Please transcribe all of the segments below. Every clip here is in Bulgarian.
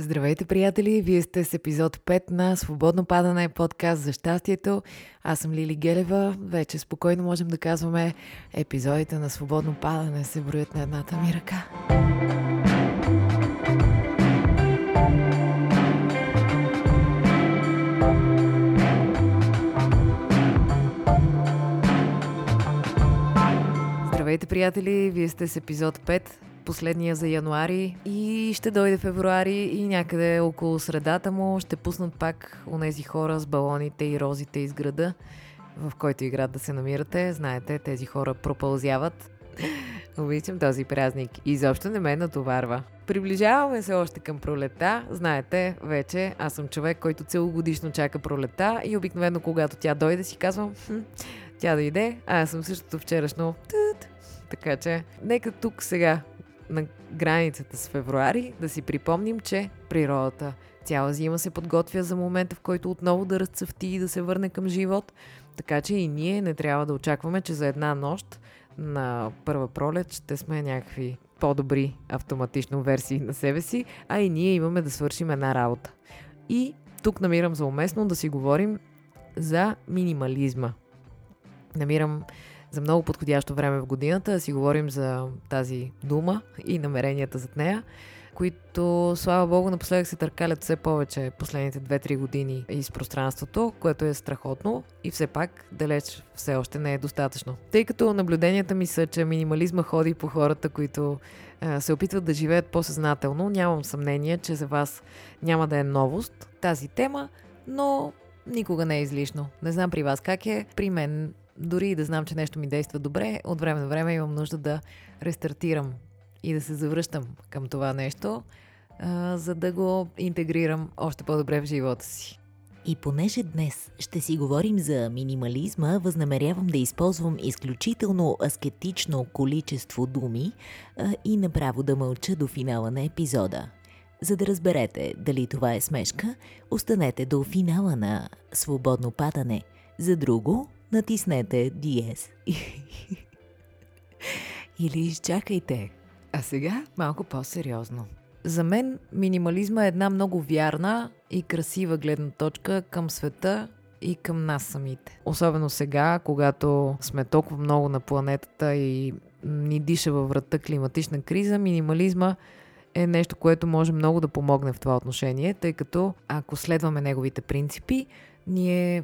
Здравейте, приятели! Вие сте с епизод 5 на Свободно падане подкаст за щастието. Аз съм Лили Гелева. Вече спокойно можем да казваме епизодите на Свободно падане се броят на едната ми ръка. Здравейте, приятели! Вие сте с епизод 5 последния за януари и ще дойде февруари и някъде около средата му ще пуснат пак онези хора с балоните и розите из града, в който и град да се намирате. Знаете, тези хора пропълзяват. Обичам този празник. Изобщо не ме натоварва. Приближаваме се още към пролета. Знаете, вече аз съм човек, който целогодишно чака пролета и обикновено когато тя дойде си казвам, хм, тя дойде, а аз съм същото вчерашно. Така че, нека тук сега на границата с февруари да си припомним, че природата цяла зима се подготвя за момента, в който отново да разцъфти и да се върне към живот. Така че и ние не трябва да очакваме, че за една нощ на първа пролет ще сме някакви по-добри автоматично версии на себе си, а и ние имаме да свършим една работа. И тук намирам за уместно да си говорим за минимализма. Намирам за много подходящо време в годината да си говорим за тази дума и намеренията зад нея, които, слава богу, напоследък се търкалят все повече последните 2-3 години из пространството, което е страхотно и все пак далеч все още не е достатъчно. Тъй като наблюденията ми са, че минимализма ходи по хората, които се опитват да живеят по-съзнателно, нямам съмнение, че за вас няма да е новост тази тема, но никога не е излишно. Не знам при вас как е, при мен дори и да знам, че нещо ми действа добре, от време на време имам нужда да рестартирам и да се завръщам към това нещо, а, за да го интегрирам още по-добре в живота си. И понеже днес ще си говорим за минимализма, възнамерявам да използвам изключително аскетично количество думи а, и направо да мълча до финала на епизода. За да разберете дали това е смешка, останете до финала на Свободно падане. За друго, натиснете DS. Или изчакайте. А сега малко по-сериозно. За мен минимализма е една много вярна и красива гледна точка към света и към нас самите. Особено сега, когато сме толкова много на планетата и ни диша във врата климатична криза, минимализма е нещо, което може много да помогне в това отношение, тъй като ако следваме неговите принципи, ние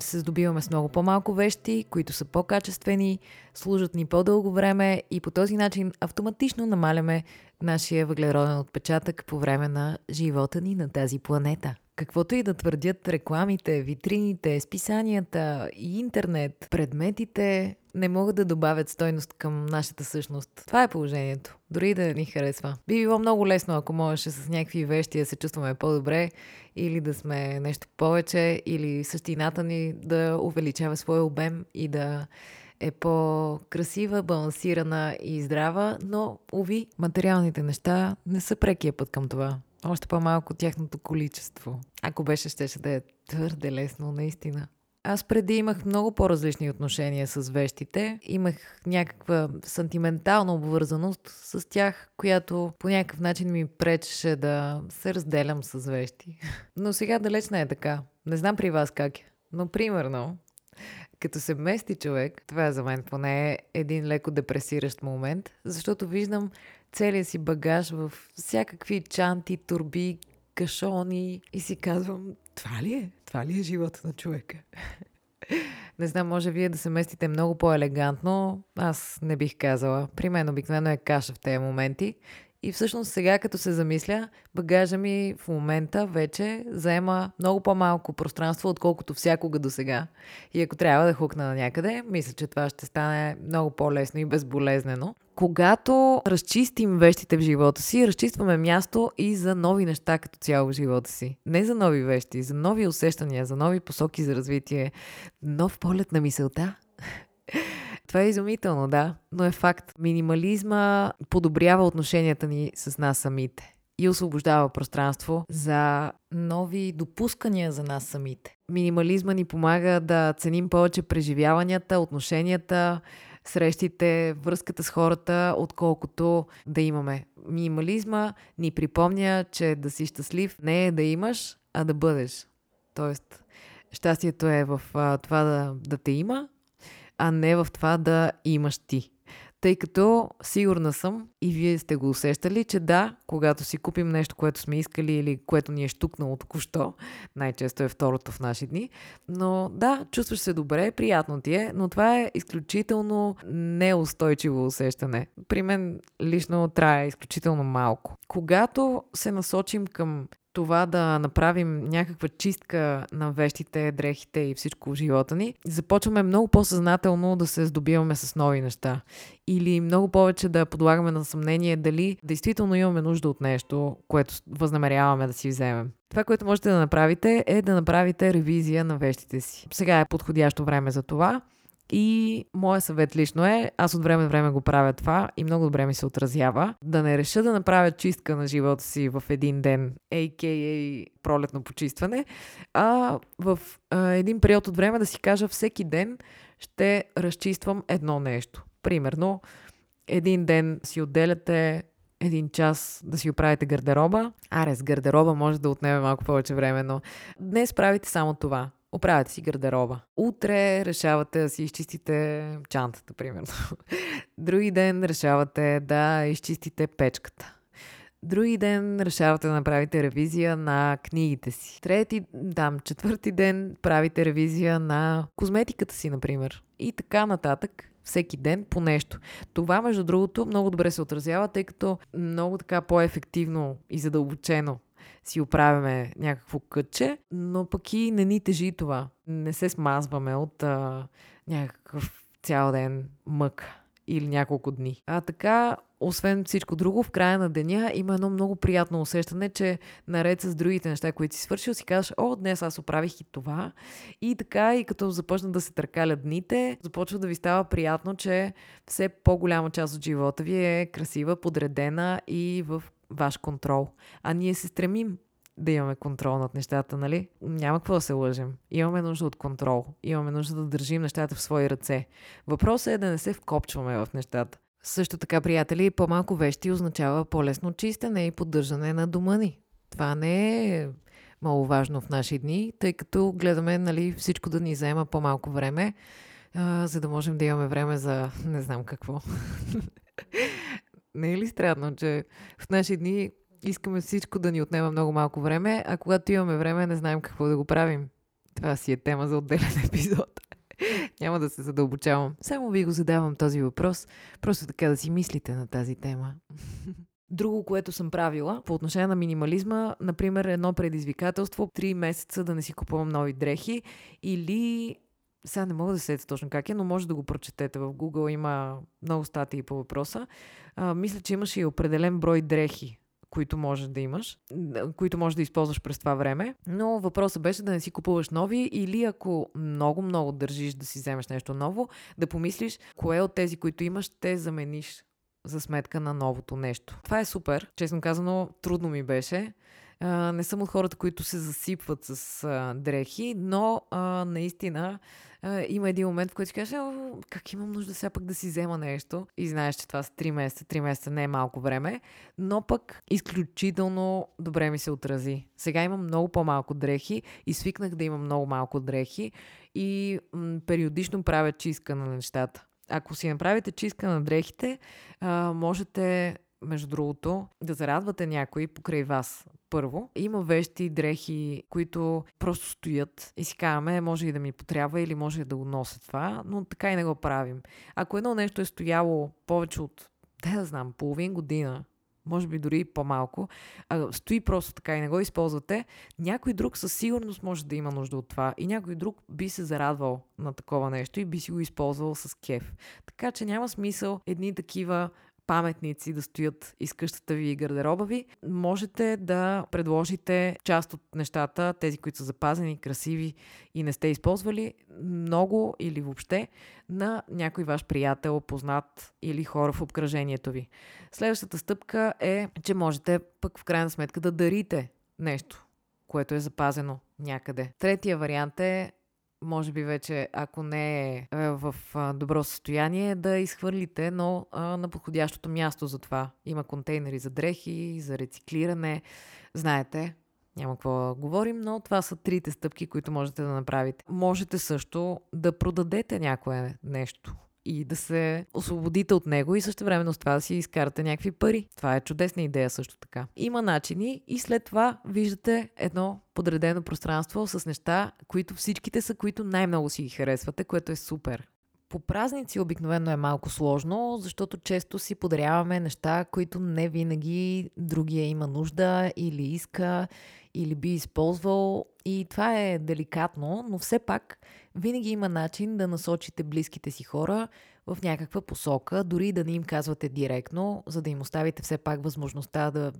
се здобиваме с много по-малко вещи, които са по-качествени, служат ни по-дълго време и по този начин автоматично намаляме нашия въглероден отпечатък по време на живота ни на тази планета. Каквото и да твърдят рекламите, витрините, списанията и интернет, предметите не могат да добавят стойност към нашата същност. Това е положението. Дори да ни харесва. Би било много лесно, ако можеше с някакви вещи да се чувстваме по-добре или да сме нещо повече, или същината ни да увеличава своя обем и да е по-красива, балансирана и здрава, но, уви, материалните неща не са прекия път към това. Още по-малко тяхното количество. Ако беше, щеше да е твърде лесно, наистина. Аз преди имах много по-различни отношения с вещите. Имах някаква сантиментална обвързаност с тях, която по някакъв начин ми пречеше да се разделям с вещи. Но сега далеч не е така. Не знам при вас как е. Но примерно, като се мести човек, това е за мен поне един леко депресиращ момент, защото виждам целия си багаж в всякакви чанти, турби, кашони и си казвам, това ли е? Това ли е живота на човека? не знам, може вие да се местите много по-елегантно. Аз не бих казала. При мен обикновено е каша в тези моменти. И всъщност сега, като се замисля, багажа ми в момента вече заема много по-малко пространство, отколкото всякога до сега. И ако трябва да хукна на някъде, мисля, че това ще стане много по-лесно и безболезнено. Когато разчистим вещите в живота си, разчистваме място и за нови неща като цяло в живота си. Не за нови вещи, за нови усещания, за нови посоки за развитие, нов полет на мисълта. Това е изумително, да, но е факт. Минимализма подобрява отношенията ни с нас самите и освобождава пространство за нови допускания за нас самите. Минимализма ни помага да ценим повече преживяванията, отношенията, срещите, връзката с хората, отколкото да имаме. Минимализма ни припомня, че да си щастлив не е да имаш, а да бъдеш. Тоест, щастието е в а, това да, да те има, а не в това да имаш ти. Тъй като сигурна съм и вие сте го усещали, че да, когато си купим нещо, което сме искали или което ни е штукнало току-що, най-често е второто в наши дни, но да, чувстваш се добре, приятно ти е, но това е изключително неустойчиво усещане. При мен лично трае изключително малко. Когато се насочим към това да направим някаква чистка на вещите, дрехите и всичко в живота ни, започваме много по-съзнателно да се здобиваме с нови неща. Или много повече да подлагаме на съмнение дали действително имаме нужда от нещо, което възнамеряваме да си вземем. Това, което можете да направите, е да направите ревизия на вещите си. Сега е подходящо време за това. И моят съвет лично е, аз от време на време го правя това и много добре ми се отразява, да не реша да направя чистка на живота си в един ден, a.k.a. пролетно почистване, а в а, един период от време да си кажа всеки ден ще разчиствам едно нещо. Примерно, един ден си отделяте един час да си оправите гардероба. Аре, с гардероба може да отнеме малко повече време, но днес правите само това оправяте си гардероба. Утре решавате да си изчистите чантата, примерно. Други ден решавате да изчистите печката. Други ден решавате да направите ревизия на книгите си. Трети, там, четвърти ден правите ревизия на козметиката си, например. И така нататък всеки ден по нещо. Това, между другото, много добре се отразява, тъй като много така по-ефективно и задълбочено си оправяме някакво кътче, но пък и не ни тежи това. Не се смазваме от а, някакъв цял ден мък или няколко дни. А така, освен всичко друго, в края на деня има едно много приятно усещане, че наред с другите неща, които си свършил, си казваш, о, днес аз оправих и това. И така, и като започнат да се търкалят дните, започва да ви става приятно, че все по-голяма част от живота ви е красива, подредена и в ваш контрол. А ние се стремим да имаме контрол над нещата, нали? Няма какво да се лъжим. Имаме нужда от контрол. Имаме нужда да държим нещата в свои ръце. Въпросът е да не се вкопчваме в нещата. Също така, приятели, по-малко вещи означава по-лесно чистене и поддържане на дома ни. Това не е маловажно в наши дни, тъй като гледаме нали, всичко да ни заема по-малко време, а, за да можем да имаме време за не знам какво. Не е ли странно, че в наши дни искаме всичко да ни отнема много малко време, а когато имаме време, не знаем какво да го правим? Това си е тема за отделен епизод. Няма да се задълбочавам. Само ви го задавам този въпрос, просто така да си мислите на тази тема. Друго, което съм правила по отношение на минимализма, например, едно предизвикателство, три месеца да не си купувам нови дрехи или сега не мога да се точно как е, но може да го прочетете. В Google има много статии по въпроса. А, мисля, че имаше и определен брой дрехи, които можеш да имаш, които можеш да използваш през това време. Но въпросът беше да не си купуваш нови или ако много-много държиш да си вземеш нещо ново, да помислиш кое от тези, които имаш, ще замениш за сметка на новото нещо. Това е супер. Честно казано, трудно ми беше. Не съм от хората, които се засипват с а, дрехи, но а, наистина а, има един момент, в който си кажеш, как имам нужда сега пък да си взема нещо. И знаеш, че това са 3 месеца. 3 месеца не е малко време, но пък изключително добре ми се отрази. Сега имам много по-малко дрехи и свикнах да имам много малко дрехи и м- периодично правя чистка на нещата. Ако си направите чистка на дрехите, а, можете между другото, да зарадвате някой покрай вас. Първо, има вещи и дрехи, които просто стоят и си казваме, може и да ми потрябва или може да го нося това, но така и не го правим. Ако едно нещо е стояло повече от, да знам, половин година, може би дори по-малко, а стои просто така и не го използвате, някой друг със сигурност може да има нужда от това и някой друг би се зарадвал на такова нещо и би си го използвал с кеф. Така че няма смисъл едни такива паметници да стоят из къщата ви и гардероба ви, можете да предложите част от нещата, тези, които са запазени, красиви и не сте използвали, много или въобще на някой ваш приятел, познат или хора в обкръжението ви. Следващата стъпка е, че можете пък в крайна сметка да дарите нещо, което е запазено някъде. Третия вариант е може би вече, ако не е в добро състояние, да изхвърлите, но на подходящото място за това. Има контейнери за дрехи, за рециклиране. Знаете, няма какво да говорим, но това са трите стъпки, които можете да направите. Можете също да продадете някое нещо и да се освободите от него и също времено с това да си изкарате някакви пари. Това е чудесна идея също така. Има начини и след това виждате едно подредено пространство с неща, които всичките са, които най-много си ги харесвате, което е супер. По празници обикновено е малко сложно, защото често си подаряваме неща, които не винаги другия има нужда или иска, или би използвал. И това е деликатно, но все пак винаги има начин да насочите близките си хора в някаква посока, дори да не им казвате директно, за да им оставите все пак възможността да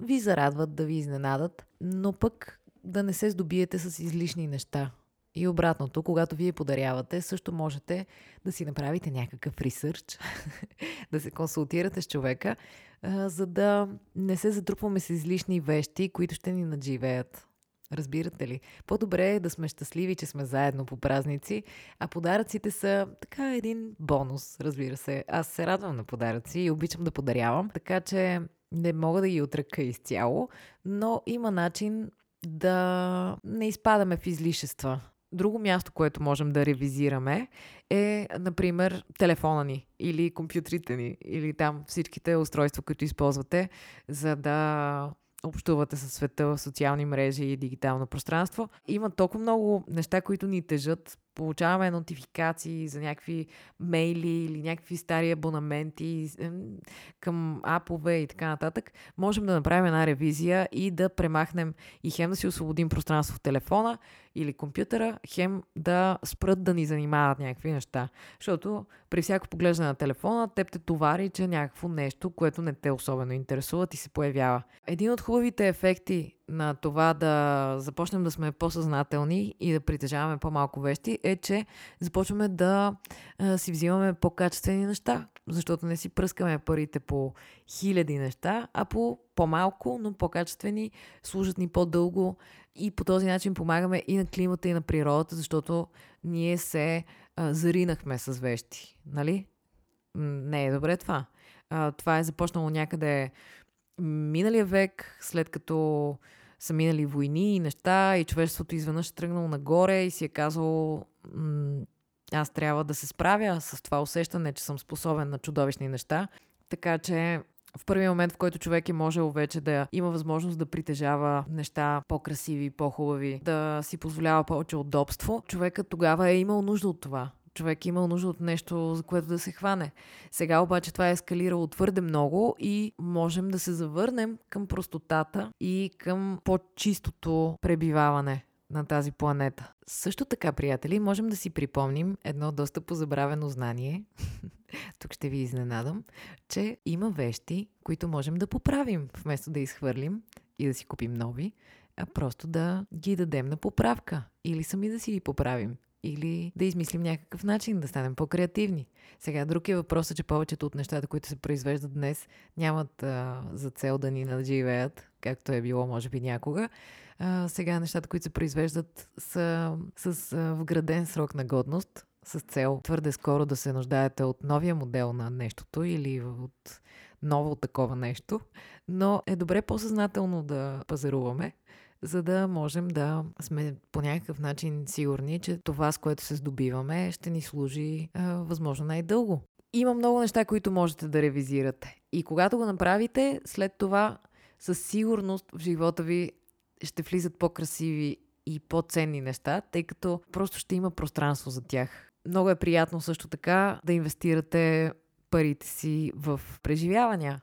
ви зарадват, да ви изненадат, но пък да не се здобиете с излишни неща. И обратното, когато вие подарявате, също можете да си направите някакъв ресърч, да се консултирате с човека, за да не се затрупваме с излишни вещи, които ще ни надживеят. Разбирате ли? По-добре е да сме щастливи, че сме заедно по празници, а подаръците са така един бонус, разбира се. Аз се радвам на подаръци и обичам да подарявам, така че не мога да ги отръка изцяло, но има начин да не изпадаме в излишества. Друго място, което можем да ревизираме е, например, телефона ни или компютрите ни или там всичките устройства, които използвате, за да общувате със света в социални мрежи и дигитално пространство. Има толкова много неща, които ни тежат получаваме нотификации за някакви мейли или някакви стари абонаменти към апове и така нататък, можем да направим една ревизия и да премахнем и хем да си освободим пространство в телефона или компютъра, хем да спрат да ни занимават някакви неща. Защото при всяко поглеждане на телефона, теб те товари, че някакво нещо, което не те особено интересува, ти се появява. Един от хубавите ефекти на това да започнем да сме по-съзнателни и да притежаваме по-малко вещи е, че започваме да а, си взимаме по-качествени неща, защото не си пръскаме парите по хиляди неща, а по по-малко, но по-качествени, служат ни по-дълго и по този начин помагаме и на климата, и на природата, защото ние се а, заринахме с вещи, нали? Не е добре това. А, това е започнало някъде миналия век, след като са минали войни и неща и човечеството изведнъж е тръгнало нагоре и си е казало аз трябва да се справя с това усещане, че съм способен на чудовищни неща. Така че в първия момент, в който човек е можел вече да има възможност да притежава неща по-красиви, по-хубави, да си позволява повече удобство, човекът тогава е имал нужда от това човек е имал нужда от нещо, за което да се хване. Сега обаче това е ескалирало твърде много и можем да се завърнем към простотата и към по-чистото пребиваване на тази планета. Също така, приятели, можем да си припомним едно доста позабравено знание. Тук ще ви изненадам, че има вещи, които можем да поправим, вместо да изхвърлим и да си купим нови, а просто да ги дадем на поправка или сами да си ги поправим или да измислим някакъв начин да станем по-креативни. Сега друг е въпросът, че повечето от нещата, които се произвеждат днес, нямат а, за цел да ни надживеят, както е било може би някога. А, сега нещата, които се произвеждат са с а, вграден срок на годност, с цел твърде скоро да се нуждаете от новия модел на нещото или от ново такова нещо, но е добре по-съзнателно да пазаруваме, за да можем да сме по някакъв начин сигурни, че това, с което се здобиваме, ще ни служи а, възможно най-дълго. Има много неща, които можете да ревизирате. И когато го направите, след това със сигурност в живота ви ще влизат по-красиви и по-ценни неща, тъй като просто ще има пространство за тях. Много е приятно също така да инвестирате парите си в преживявания.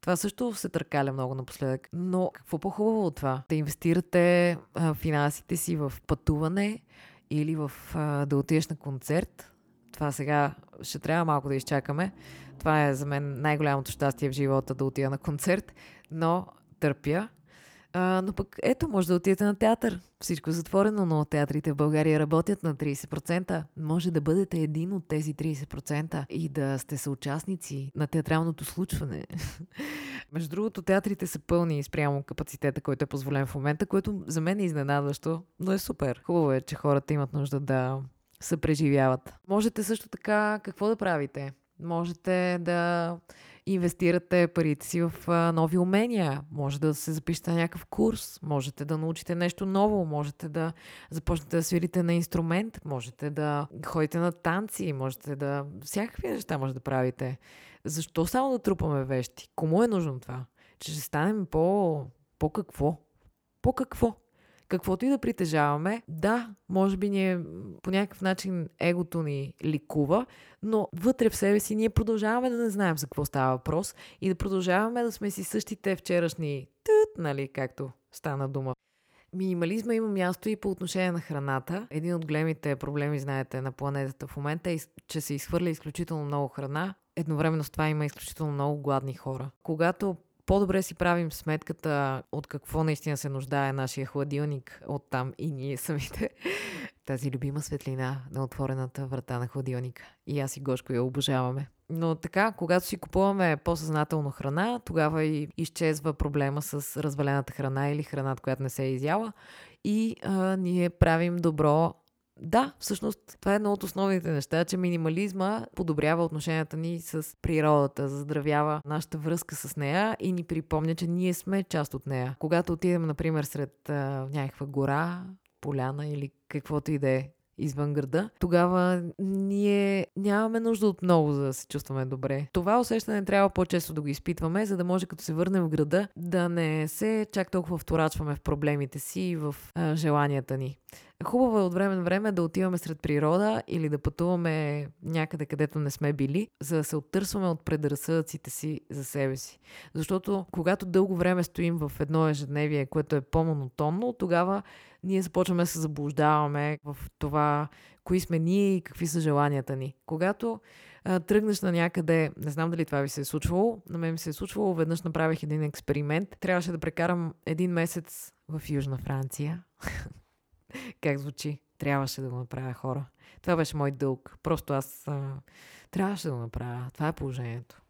Това също се търкаля много напоследък. Но какво по-хубаво от това? Да инвестирате а, финансите си в пътуване или в а, да отидеш на концерт. Това сега ще трябва малко да изчакаме. Това е за мен най-голямото щастие в живота да отида на концерт, но търпя. А, но пък ето, може да отидете на театър. Всичко е затворено, но театрите в България работят на 30%. Може да бъдете един от тези 30% и да сте съучастници на театралното случване. Между другото, театрите са пълни спрямо капацитета, който е позволен в момента, което за мен е изненадващо, но е супер. Хубаво е, че хората имат нужда да се преживяват. Можете също така какво да правите? Можете да инвестирате парите си в а, нови умения. Може да се запишете на някакъв курс, можете да научите нещо ново, можете да започнете да свирите на инструмент, можете да ходите на танци, можете да... Всякакви неща може да правите. Защо само да трупаме вещи? Кому е нужно това? Че ще станем по... по какво? По какво? Каквото и да притежаваме, да, може би ние по някакъв начин егото ни ликува, но вътре в себе си ние продължаваме да не знаем за какво става въпрос и да продължаваме да сме си същите вчерашни тът, нали, както стана дума. Минимализма има място и по отношение на храната. Един от големите проблеми, знаете, на планетата в момента е, че се изхвърля изключително много храна. Едновременно с това има изключително много гладни хора. Когато по-добре си правим сметката от какво наистина се нуждае нашия хладилник от там и ние самите. Тази любима светлина на отворената врата на хладилника. И аз и Гошко я обожаваме. Но така, когато си купуваме по-съзнателно храна, тогава и изчезва проблема с развалената храна или храната, която не се е изяла. И а, ние правим добро да, всъщност това е едно от основните неща, че минимализма подобрява отношенията ни с природата, заздравява нашата връзка с нея и ни припомня, че ние сме част от нея. Когато отидем, например, сред а, някаква гора, поляна или каквото и да е извън града, тогава ние нямаме нужда от много, за да се чувстваме добре. Това усещане трябва по-често да го изпитваме, за да може като се върнем в града да не се чак толкова вторачваме в проблемите си и в а, желанията ни. Хубаво е от време на време да отиваме сред природа или да пътуваме някъде, където не сме били, за да се оттърсваме от предразсъдъците си за себе си. Защото когато дълго време стоим в едно ежедневие, което е по-монотонно, тогава ние започваме да се заблуждаваме в това, кои сме ние и какви са желанията ни. Когато тръгнеш на някъде, не знам дали това ви се е случвало, на мен ми се е случвало, веднъж направих един експеримент. Трябваше да прекарам един месец в Южна Франция. как звучи? Трябваше да го направя хора. Това беше мой дълг. Просто аз а, трябваше да го направя. Това е положението.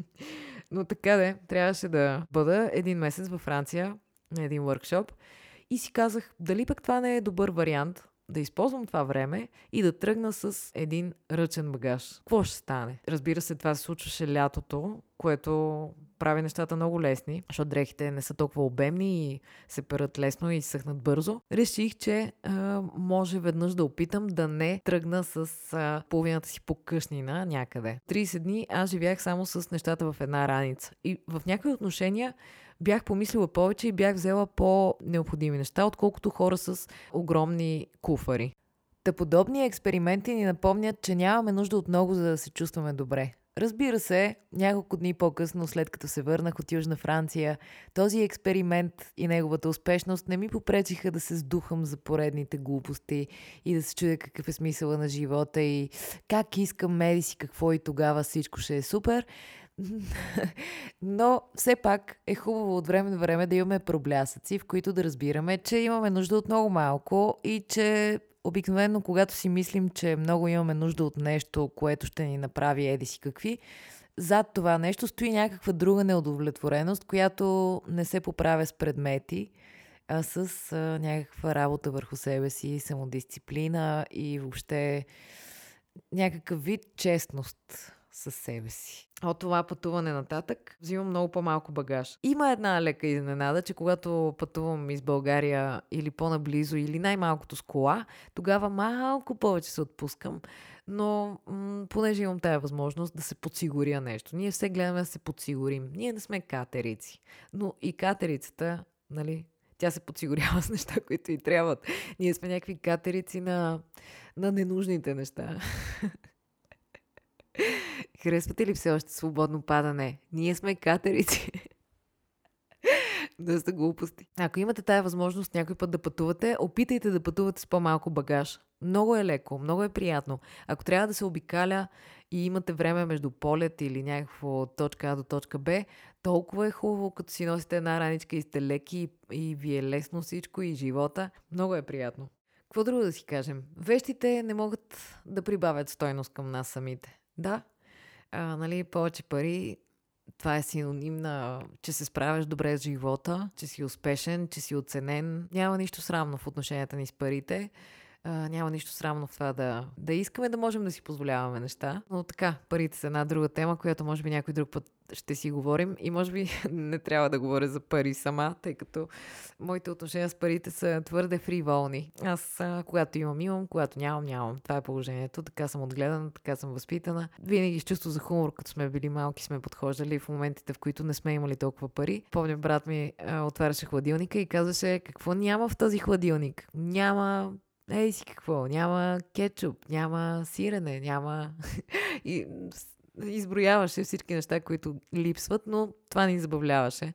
Но така де, трябваше да бъда един месец във Франция на един workshop и си казах, дали пък това не е добър вариант да използвам това време и да тръгна с един ръчен багаж. Какво ще стане? Разбира се, това се случваше лятото, което прави нещата много лесни, защото дрехите не са толкова обемни и се перат лесно и съхнат бързо. Реших, че а, може веднъж да опитам да не тръгна с а, половината си покъшнина някъде. 30 дни аз живях само с нещата в една раница. И в някои отношения бях помислила повече и бях взела по-необходими неща, отколкото хора с огромни куфари. Та подобни експерименти ни напомнят, че нямаме нужда от много, за да се чувстваме добре. Разбира се, няколко дни по-късно, след като се върнах от Южна Франция, този експеримент и неговата успешност не ми попречиха да се сдухам за поредните глупости и да се чудя какъв е смисъла на живота и как искам медиси, какво и тогава всичко ще е супер. Но все пак е хубаво от време на време да имаме проблясъци, в които да разбираме, че имаме нужда от много малко и че обикновено, когато си мислим, че много имаме нужда от нещо, което ще ни направи еди си какви, зад това нещо стои някаква друга неудовлетвореност, която не се поправя с предмети, а с а, някаква работа върху себе си, самодисциплина и въобще някакъв вид честност със себе си. От това пътуване нататък взимам много по-малко багаж. Има една лека изненада, че когато пътувам из България или по-наблизо, или най-малкото с кола, тогава малко повече се отпускам. Но м- понеже имам тая възможност да се подсигуря нещо. Ние все гледаме да се подсигурим. Ние не сме катерици. Но и катерицата, нали, тя се подсигурява с неща, които и трябват. Ние сме някакви катерици на, на ненужните неща. Харесвате ли все още свободно падане? Ние сме катерици. да сте глупости. Ако имате тая възможност някой път да пътувате, опитайте да пътувате с по-малко багаж. Много е леко, много е приятно. Ако трябва да се обикаля и имате време между полет или някакво точка А до точка Б, толкова е хубаво, като си носите една раничка и сте леки и ви е лесно всичко и живота. Много е приятно. Какво друго да си кажем? Вещите не могат да прибавят стойност към нас самите. Да, а, нали, повече пари, това е синоним на, че се справяш добре с живота, че си успешен, че си оценен. Няма нищо срамно в отношенията ни с парите а, няма нищо срамно в това да, да искаме да можем да си позволяваме неща. Но така, парите са една друга тема, която може би някой друг път ще си говорим и може би не трябва да говоря за пари сама, тъй като моите отношения с парите са твърде фриволни. Аз а, когато имам, имам, когато нямам, нямам. Това е положението. Така съм отгледана, така съм възпитана. Винаги с чувство за хумор, като сме били малки, сме подхождали в моментите, в които не сме имали толкова пари. Помня, брат ми а, отваряше хладилника и казваше какво няма в този хладилник. Няма ей си какво, няма кетчуп, няма сирене, няма... и изброяваше всички неща, които липсват, но това ни забавляваше.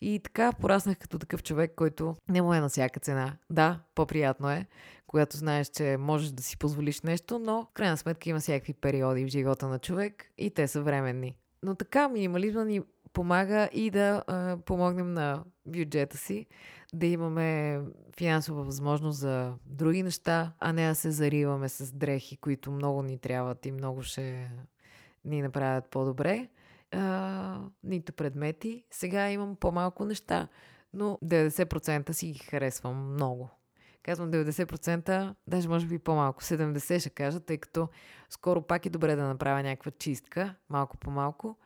И така пораснах като такъв човек, който не му е на всяка цена. Да, по-приятно е, когато знаеш, че можеш да си позволиш нещо, но в крайна сметка има всякакви периоди в живота на човек и те са временни. Но така минимализма ни помага и да а, помогнем на бюджета си, да имаме финансова възможност за други неща, а не да се зариваме с дрехи, които много ни трябват и много ще ни направят по-добре. А, нито предмети. Сега имам по-малко неща, но 90% си ги харесвам много. Казвам 90%, даже може би по-малко, 70% ще кажа, тъй като скоро пак е добре да направя някаква чистка, малко по малко.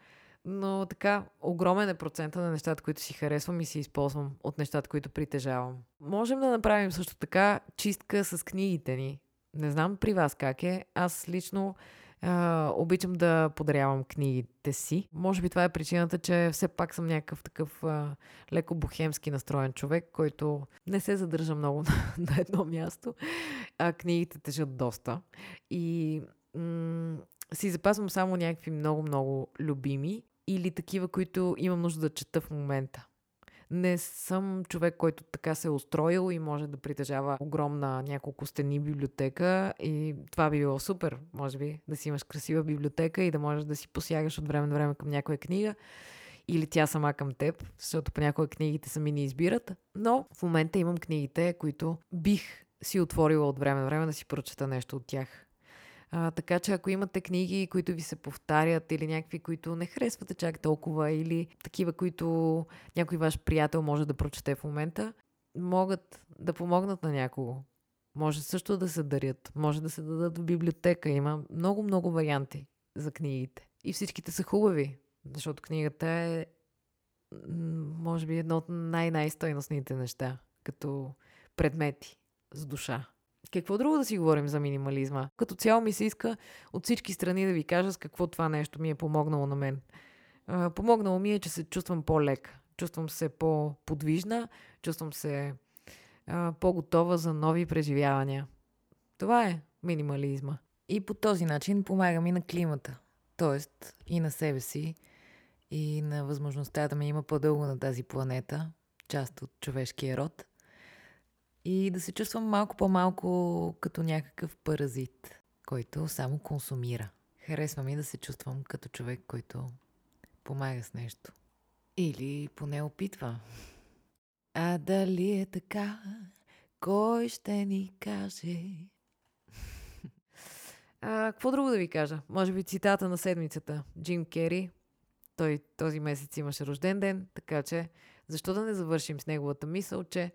Но така, огромен е процента на нещата, които си харесвам и си използвам от нещата, които притежавам. Можем да направим също така чистка с книгите ни. Не знам при вас как е. Аз лично а, обичам да подарявам книгите си. Може би това е причината, че все пак съм някакъв такъв а, леко бухемски настроен човек, който не се задържа много на, на едно място, а книгите тежат доста. И м- си запазвам само някакви много-много любими или такива, които имам нужда да чета в момента. Не съм човек, който така се е устроил и може да притежава огромна няколко стени библиотека и това би било супер, може би, да си имаш красива библиотека и да можеш да си посягаш от време на време към някоя книга или тя сама към теб, защото понякога книгите сами ни избират, но в момента имам книгите, които бих си отворила от време на време да си прочета нещо от тях. А, така че ако имате книги, които ви се повтарят или някакви, които не харесвате чак толкова или такива, които някой ваш приятел може да прочете в момента, могат да помогнат на някого. Може също да се дарят, може да се дадат в библиотека. Има много-много варианти за книгите. И всичките са хубави, защото книгата е може би едно от най-най-стойностните неща, като предмети с душа. Какво друго да си говорим за минимализма? Като цяло ми се иска от всички страни да ви кажа с какво това нещо ми е помогнало на мен. помогнало ми е, че се чувствам по-лека. Чувствам се по-подвижна, чувствам се по-готова за нови преживявания. Това е минимализма. И по този начин помагам и на климата. Тоест и на себе си, и на възможността да ме има по-дълго на тази планета, част от човешкия род – и да се чувствам малко по-малко като някакъв паразит, който само консумира. Харесва ми да се чувствам като човек, който помага с нещо. Или поне опитва. А дали е така, кой ще ни каже? А, какво друго да ви кажа? Може би цитата на седмицата. Джим Кери. Той този месец имаше рожден ден, така че защо да не завършим с неговата мисъл, че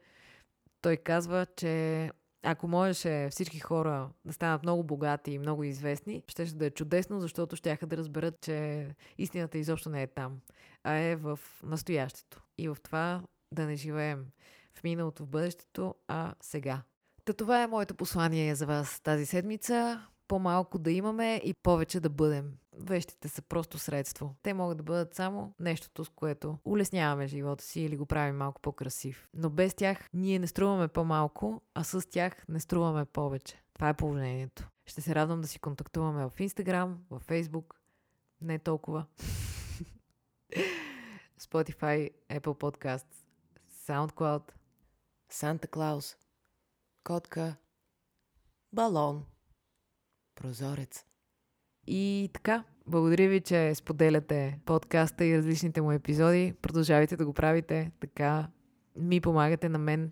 той казва, че ако можеше всички хора да станат много богати и много известни, ще да е чудесно, защото ще да разберат, че истината изобщо не е там, а е в настоящето. И в това да не живеем в миналото, в бъдещето, а сега. Та това е моето послание за вас тази седмица по-малко да имаме и повече да бъдем. Вещите са просто средство. Те могат да бъдат само нещото, с което улесняваме живота си или го правим малко по-красив. Но без тях ние не струваме по-малко, а с тях не струваме повече. Това е положението. Ще се радвам да си контактуваме в Instagram, в Facebook. Не толкова. Spotify, Apple Podcast. SoundCloud, Санта Клаус, котка, балон, прозорец. И така, благодаря ви, че споделяте подкаста и различните му епизоди. Продължавайте да го правите. Така ми помагате на мен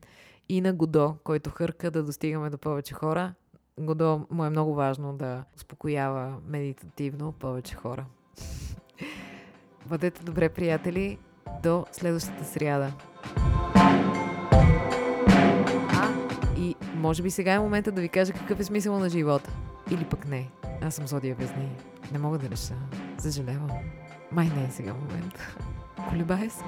и на Годо, който хърка да достигаме до повече хора. Годо му е много важно да успокоява медитативно повече хора. Бъдете добре, приятели. До следващата сряда. А, и може би сега е момента да ви кажа какъв е смисъл на живота. Или пък не. Аз съм Зодия Везни. Не мога да реша. Съжалявам. Май не е сега момент. Колебай се.